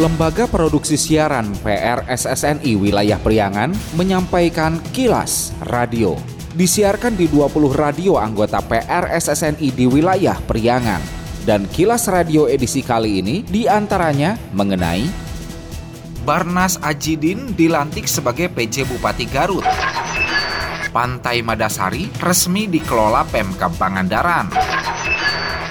Lembaga Produksi Siaran PRSSNI Wilayah Priangan menyampaikan kilas radio. Disiarkan di 20 radio anggota PRSSNI di wilayah Priangan. Dan kilas radio edisi kali ini di antaranya mengenai Barnas Ajidin dilantik sebagai PJ Bupati Garut. Pantai Madasari resmi dikelola Pemkab Pangandaran.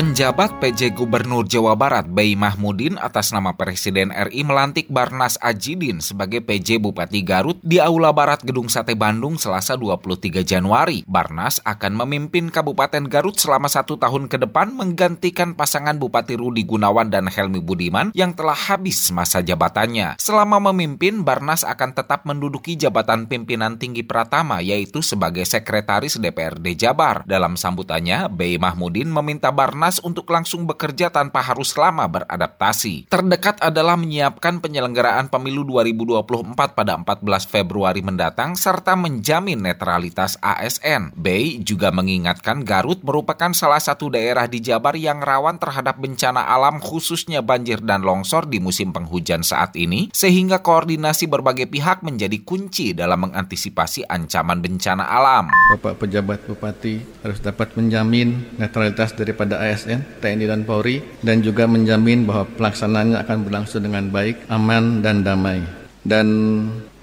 Penjabat PJ Gubernur Jawa Barat Bey Mahmudin atas nama Presiden RI melantik Barnas Ajidin sebagai PJ Bupati Garut di Aula Barat Gedung Sate Bandung Selasa 23 Januari. Barnas akan memimpin Kabupaten Garut selama satu tahun ke depan menggantikan pasangan Bupati Rudi Gunawan dan Helmi Budiman yang telah habis masa jabatannya. Selama memimpin, Barnas akan tetap menduduki jabatan pimpinan tinggi Pratama yaitu sebagai Sekretaris DPRD Jabar. Dalam sambutannya, Bey Mahmudin meminta Barnas Untuk langsung bekerja tanpa harus lama beradaptasi. Terdekat adalah menyiapkan penyelenggaraan pemilu 2024 pada 14 Februari mendatang serta menjamin netralitas ASN. Bay juga mengingatkan Garut merupakan salah satu daerah di Jabar yang rawan terhadap bencana alam khususnya banjir dan longsor di musim penghujan saat ini sehingga koordinasi berbagai pihak menjadi kunci dalam mengantisipasi ancaman bencana alam. Bapak pejabat bupati harus dapat menjamin netralitas daripada ASN ASN, TNI dan Polri dan juga menjamin bahwa pelaksanaannya akan berlangsung dengan baik, aman dan damai. Dan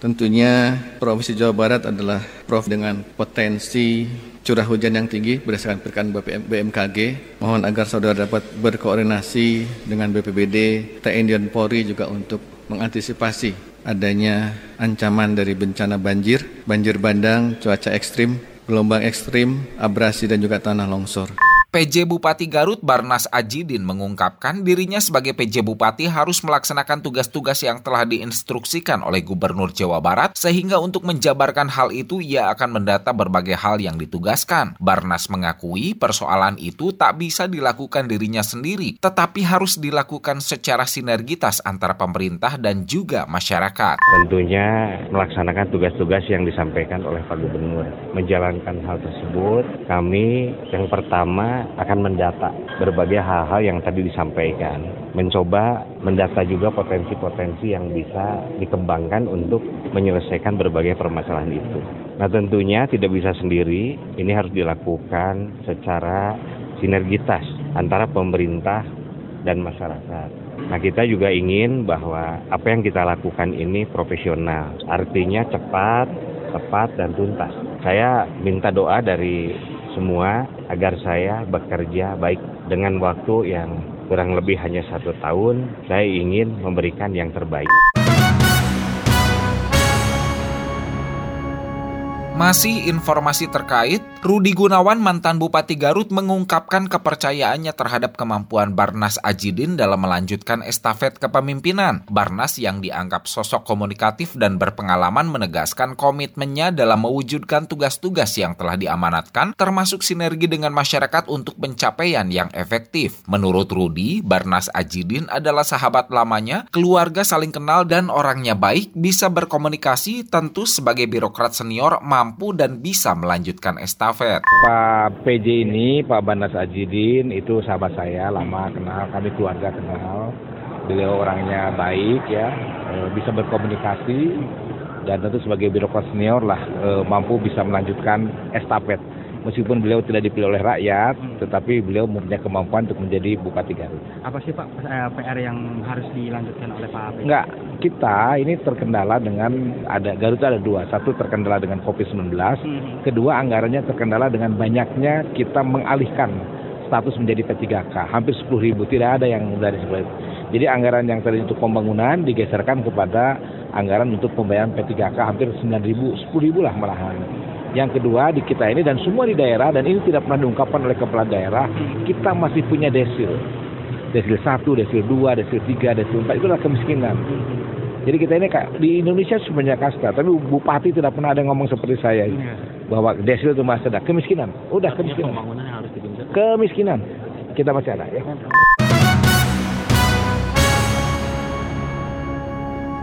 tentunya Provinsi Jawa Barat adalah prof dengan potensi curah hujan yang tinggi berdasarkan perkan BMKG. Mohon agar saudara dapat berkoordinasi dengan BPBD, TNI dan Polri juga untuk mengantisipasi adanya ancaman dari bencana banjir, banjir bandang, cuaca ekstrim, gelombang ekstrim, abrasi dan juga tanah longsor. PJ Bupati Garut Barnas Ajidin mengungkapkan dirinya sebagai PJ Bupati harus melaksanakan tugas-tugas yang telah diinstruksikan oleh Gubernur Jawa Barat sehingga untuk menjabarkan hal itu ia akan mendata berbagai hal yang ditugaskan. Barnas mengakui persoalan itu tak bisa dilakukan dirinya sendiri tetapi harus dilakukan secara sinergitas antara pemerintah dan juga masyarakat. Tentunya melaksanakan tugas-tugas yang disampaikan oleh Pak Gubernur. Menjalankan hal tersebut kami yang pertama akan mendata berbagai hal-hal yang tadi disampaikan. Mencoba mendata juga potensi-potensi yang bisa dikembangkan untuk menyelesaikan berbagai permasalahan itu. Nah tentunya tidak bisa sendiri, ini harus dilakukan secara sinergitas antara pemerintah dan masyarakat. Nah kita juga ingin bahwa apa yang kita lakukan ini profesional, artinya cepat, tepat, dan tuntas. Saya minta doa dari semua agar saya bekerja baik dengan waktu yang kurang lebih hanya satu tahun. Saya ingin memberikan yang terbaik. Masih informasi terkait, Rudi Gunawan mantan Bupati Garut mengungkapkan kepercayaannya terhadap kemampuan Barnas Ajidin dalam melanjutkan estafet kepemimpinan. Barnas yang dianggap sosok komunikatif dan berpengalaman menegaskan komitmennya dalam mewujudkan tugas-tugas yang telah diamanatkan termasuk sinergi dengan masyarakat untuk pencapaian yang efektif. Menurut Rudi, Barnas Ajidin adalah sahabat lamanya, keluarga saling kenal dan orangnya baik, bisa berkomunikasi tentu sebagai birokrat senior mampu dan bisa melanjutkan estafet. Pak PJ ini, Pak Banas Ajidin, itu sahabat saya, lama kenal, kami keluarga kenal. Beliau orangnya baik ya, eh, bisa berkomunikasi, dan tentu sebagai birokrat senior lah eh, mampu bisa melanjutkan estafet meskipun beliau tidak dipilih oleh rakyat, hmm. tetapi beliau mempunyai kemampuan untuk menjadi Bupati Garut. Apa sih Pak PR yang harus dilanjutkan oleh Pak Enggak, kita ini terkendala dengan ada Garut ada dua, satu terkendala dengan COVID-19, hmm. kedua anggarannya terkendala dengan banyaknya kita mengalihkan status menjadi P3K, hampir 10 ribu, tidak ada yang dari sebelah itu. Jadi anggaran yang tadi untuk pembangunan digeserkan kepada anggaran untuk pembayaran P3K hampir 9 ribu, 10 ribu lah malahan. Yang kedua di kita ini dan semua di daerah dan ini tidak pernah diungkapkan oleh kepala daerah, kita masih punya desil. Desil 1, desil 2, desil 3, desil 4 itu adalah kemiskinan. Jadi kita ini di Indonesia semuanya kasta, tapi bupati tidak pernah ada ngomong seperti saya iya. bahwa desil itu masih ada kemiskinan. Udah kemiskinan. Kemiskinan kita masih ada ya.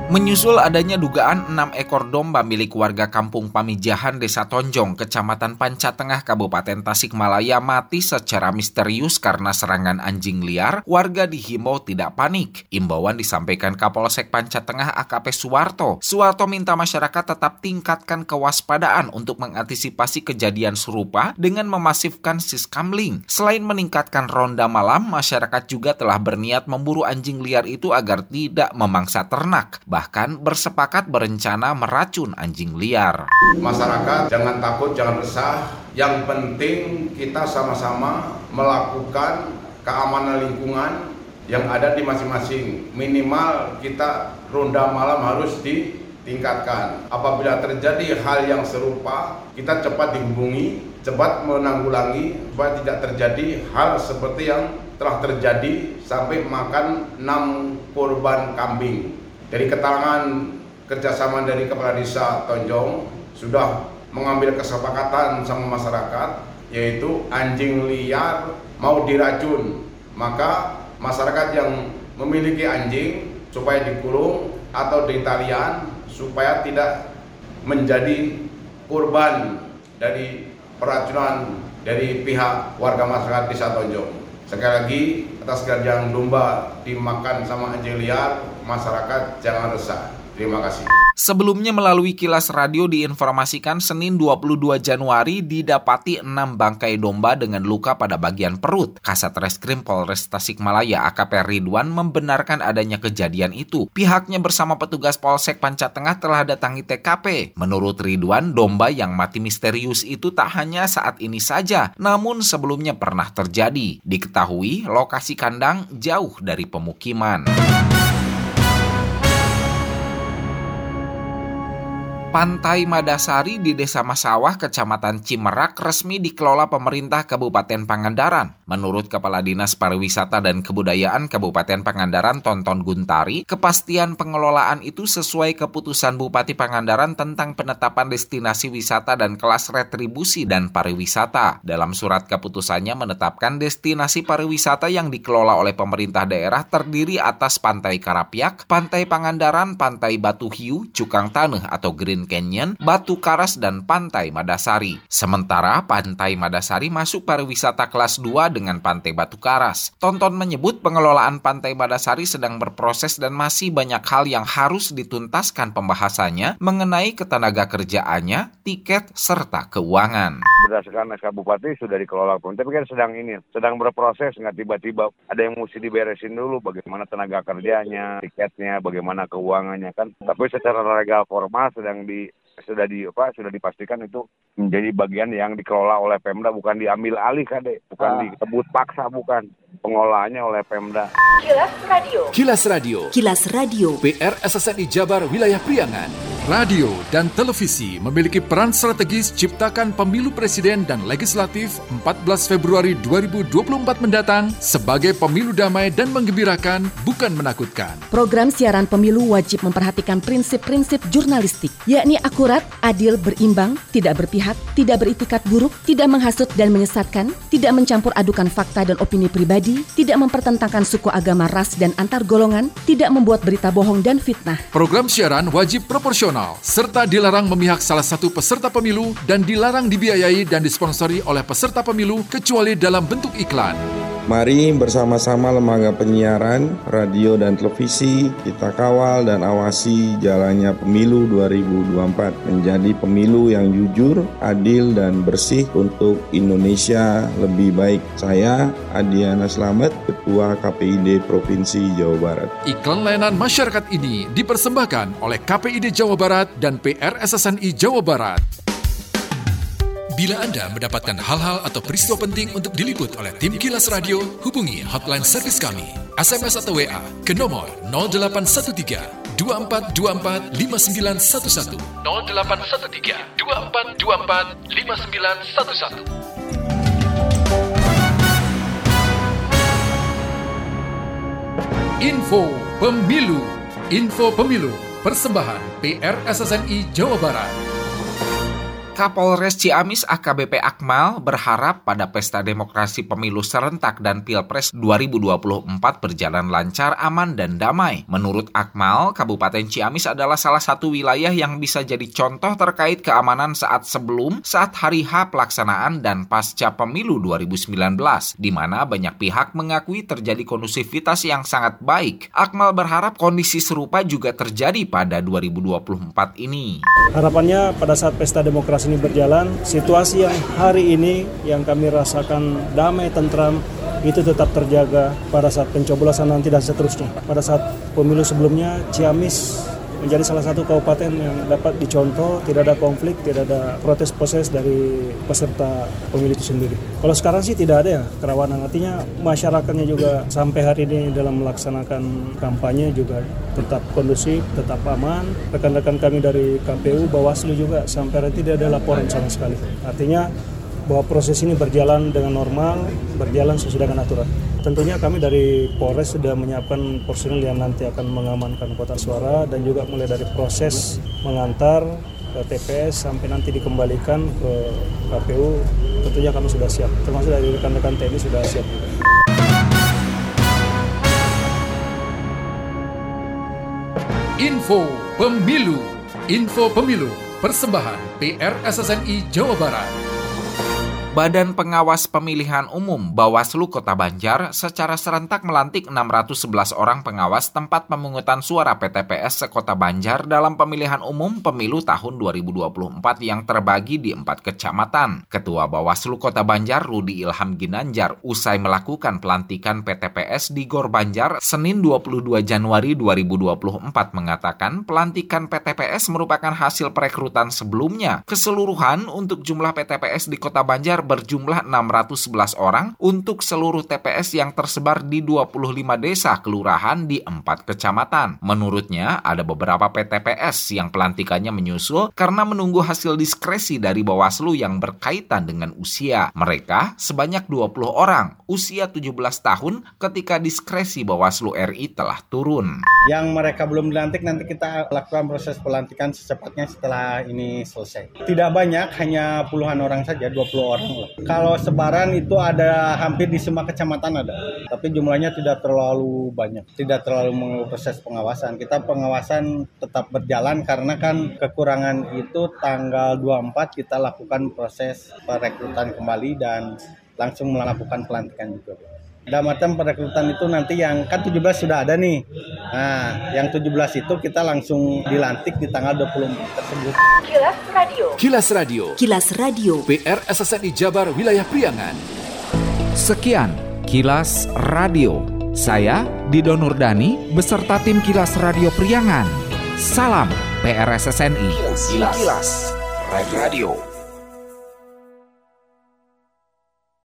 Menyusul adanya dugaan enam ekor domba milik warga kampung Pamijahan, Desa Tonjong, Kecamatan Panca Tengah, Kabupaten Tasikmalaya mati secara misterius karena serangan anjing liar, warga dihimbau tidak panik. Imbauan disampaikan Kapolsek Panca Tengah AKP Suwarto. Suwarto minta masyarakat tetap tingkatkan kewaspadaan untuk mengantisipasi kejadian serupa dengan memasifkan siskamling. Selain meningkatkan ronda malam, masyarakat juga telah berniat memburu anjing liar itu agar tidak memangsa ternak bahkan bersepakat berencana meracun anjing liar. Masyarakat jangan takut, jangan resah. Yang penting kita sama-sama melakukan keamanan lingkungan yang ada di masing-masing. Minimal kita ronda malam harus ditingkatkan. Apabila terjadi hal yang serupa, kita cepat dihubungi, cepat menanggulangi supaya tidak terjadi hal seperti yang telah terjadi sampai makan 6 korban kambing. Dari keterangan kerjasama dari Kepala Desa Tonjong sudah mengambil kesepakatan sama masyarakat yaitu anjing liar mau diracun maka masyarakat yang memiliki anjing supaya dikurung atau ditalian supaya tidak menjadi korban dari peracunan dari pihak warga masyarakat Desa Tonjong. Sekali lagi atas kejadian domba dimakan sama anjing liar masyarakat jangan resah. Terima kasih. Sebelumnya melalui kilas radio diinformasikan Senin 22 Januari didapati 6 bangkai domba dengan luka pada bagian perut. Kasat Reskrim Polres Tasikmalaya AKP Ridwan membenarkan adanya kejadian itu. Pihaknya bersama petugas Polsek Panca Tengah telah datangi TKP. Menurut Ridwan, domba yang mati misterius itu tak hanya saat ini saja, namun sebelumnya pernah terjadi. Diketahui lokasi kandang jauh dari pemukiman. Pantai Madasari di Desa Masawah, Kecamatan Cimerak resmi dikelola pemerintah Kabupaten Pangandaran. Menurut Kepala Dinas Pariwisata dan Kebudayaan Kabupaten Pangandaran Tonton Guntari, kepastian pengelolaan itu sesuai keputusan Bupati Pangandaran tentang penetapan destinasi wisata dan kelas retribusi dan pariwisata. Dalam surat keputusannya menetapkan destinasi pariwisata yang dikelola oleh pemerintah daerah terdiri atas Pantai Karapiak, Pantai Pangandaran, Pantai Batu Hiu, Cukang Tanah atau Green Canyon, Batu Karas, dan Pantai Madasari. Sementara Pantai Madasari masuk pariwisata kelas 2 dengan Pantai Batu Karas. Tonton menyebut pengelolaan Pantai Madasari sedang berproses dan masih banyak hal yang harus dituntaskan pembahasannya mengenai ketenaga kerjaannya, tiket, serta keuangan. Berdasarkan SK Bupati sudah dikelola pun, tapi kan sedang ini, sedang berproses, nggak tiba-tiba ada yang mesti diberesin dulu bagaimana tenaga kerjanya, tiketnya, bagaimana keuangannya kan. Tapi secara legal formal sedang di di sudah di apa sudah dipastikan itu menjadi bagian yang dikelola oleh Pemda bukan diambil alih kade bukan ah. dikebut paksa bukan pengelolaannya oleh Pemda. Kilas Radio. Kilas Radio. Kilas Radio. PR SSNI Jabar Wilayah Priangan. Radio dan televisi memiliki peran strategis ciptakan pemilu presiden dan legislatif 14 Februari 2024 mendatang sebagai pemilu damai dan menggembirakan, bukan menakutkan. Program siaran pemilu wajib memperhatikan prinsip-prinsip jurnalistik, yakni akurat, adil, berimbang, tidak berpihak, tidak beritikat buruk, tidak menghasut dan menyesatkan, tidak mencampur adukan fakta dan opini pribadi, tidak mempertentangkan suku agama, ras, dan antar golongan, tidak membuat berita bohong dan fitnah. Program siaran wajib proporsional serta dilarang memihak salah satu peserta pemilu dan dilarang dibiayai dan disponsori oleh peserta pemilu kecuali dalam bentuk iklan. Mari bersama-sama lembaga penyiaran, radio dan televisi kita kawal dan awasi jalannya pemilu 2024 menjadi pemilu yang jujur, adil dan bersih untuk Indonesia lebih baik. Saya Adiana Slamet, Ketua KPID Provinsi Jawa Barat. Iklan layanan masyarakat ini dipersembahkan oleh KPID Jawa Barat dan PRSSNI Jawa Barat. Bila Anda mendapatkan hal-hal atau peristiwa penting untuk diliput oleh tim Kilas Radio, hubungi hotline servis kami, SMS atau WA ke nomor 0813 2424 5911 0813 2424 5911 Info Pemilu. Info Pemilu. Persembahan PR SSNI Jawa Barat Kapolres Ciamis AKBP Akmal berharap pada pesta demokrasi pemilu serentak dan Pilpres 2024 berjalan lancar, aman, dan damai. Menurut Akmal, Kabupaten Ciamis adalah salah satu wilayah yang bisa jadi contoh terkait keamanan saat sebelum, saat hari H pelaksanaan dan pasca pemilu 2019, di mana banyak pihak mengakui terjadi kondusivitas yang sangat baik. Akmal berharap kondisi serupa juga terjadi pada 2024 ini. Harapannya pada saat pesta demokrasi ini berjalan, situasi yang hari ini yang kami rasakan damai, tentram, itu tetap terjaga pada saat pencoblosan nanti dan seterusnya. Pada saat pemilu sebelumnya, Ciamis menjadi salah satu kabupaten yang dapat dicontoh, tidak ada konflik, tidak ada protes proses dari peserta pemilu itu sendiri. Kalau sekarang sih tidak ada ya kerawanan, artinya masyarakatnya juga sampai hari ini dalam melaksanakan kampanye juga tetap kondusif, tetap aman. Rekan-rekan kami dari KPU, Bawaslu juga sampai hari ini tidak ada laporan sama sekali. Artinya bahwa proses ini berjalan dengan normal, berjalan sesuai dengan aturan. Tentunya kami dari Polres sudah menyiapkan personil yang nanti akan mengamankan kotak suara dan juga mulai dari proses mengantar ke TPS sampai nanti dikembalikan ke KPU tentunya kami sudah siap. Termasuk dari rekan-rekan TNI sudah siap Info Pemilu. Info Pemilu. Persembahan PRSSNI Jawa Barat Badan Pengawas Pemilihan Umum Bawaslu Kota Banjar secara serentak melantik 611 orang pengawas tempat pemungutan suara PTPS sekota Banjar dalam pemilihan umum pemilu tahun 2024 yang terbagi di empat kecamatan. Ketua Bawaslu Kota Banjar Rudi Ilham Ginanjar usai melakukan pelantikan PTPS di Gor Banjar Senin 22 Januari 2024 mengatakan pelantikan PTPS merupakan hasil perekrutan sebelumnya. Keseluruhan untuk jumlah PTPS di Kota Banjar berjumlah 611 orang untuk seluruh TPS yang tersebar di 25 desa kelurahan di empat kecamatan. Menurutnya, ada beberapa PTPS yang pelantikannya menyusul karena menunggu hasil diskresi dari Bawaslu yang berkaitan dengan usia. Mereka sebanyak 20 orang, usia 17 tahun ketika diskresi Bawaslu RI telah turun. Yang mereka belum dilantik nanti kita lakukan proses pelantikan secepatnya setelah ini selesai. Tidak banyak, hanya puluhan orang saja, 20 orang kalau sebaran itu ada hampir di semua kecamatan ada, tapi jumlahnya tidak terlalu banyak, tidak terlalu proses pengawasan. Kita pengawasan tetap berjalan karena kan kekurangan itu tanggal 24 kita lakukan proses perekrutan kembali dan langsung melakukan pelantikan juga. Dalam artian perekrutan itu nanti yang kan 17 sudah ada nih. Nah, yang 17 itu kita langsung dilantik di tanggal 24 tersebut. Kilas Radio. Kilas Radio. Kilas Radio. PR SSNI Jabar Wilayah Priangan. Sekian Kilas Radio. Saya Dido Nurdani beserta tim Kilas Radio Priangan. Salam PRSSNI. Kilas, Kilas. Radio.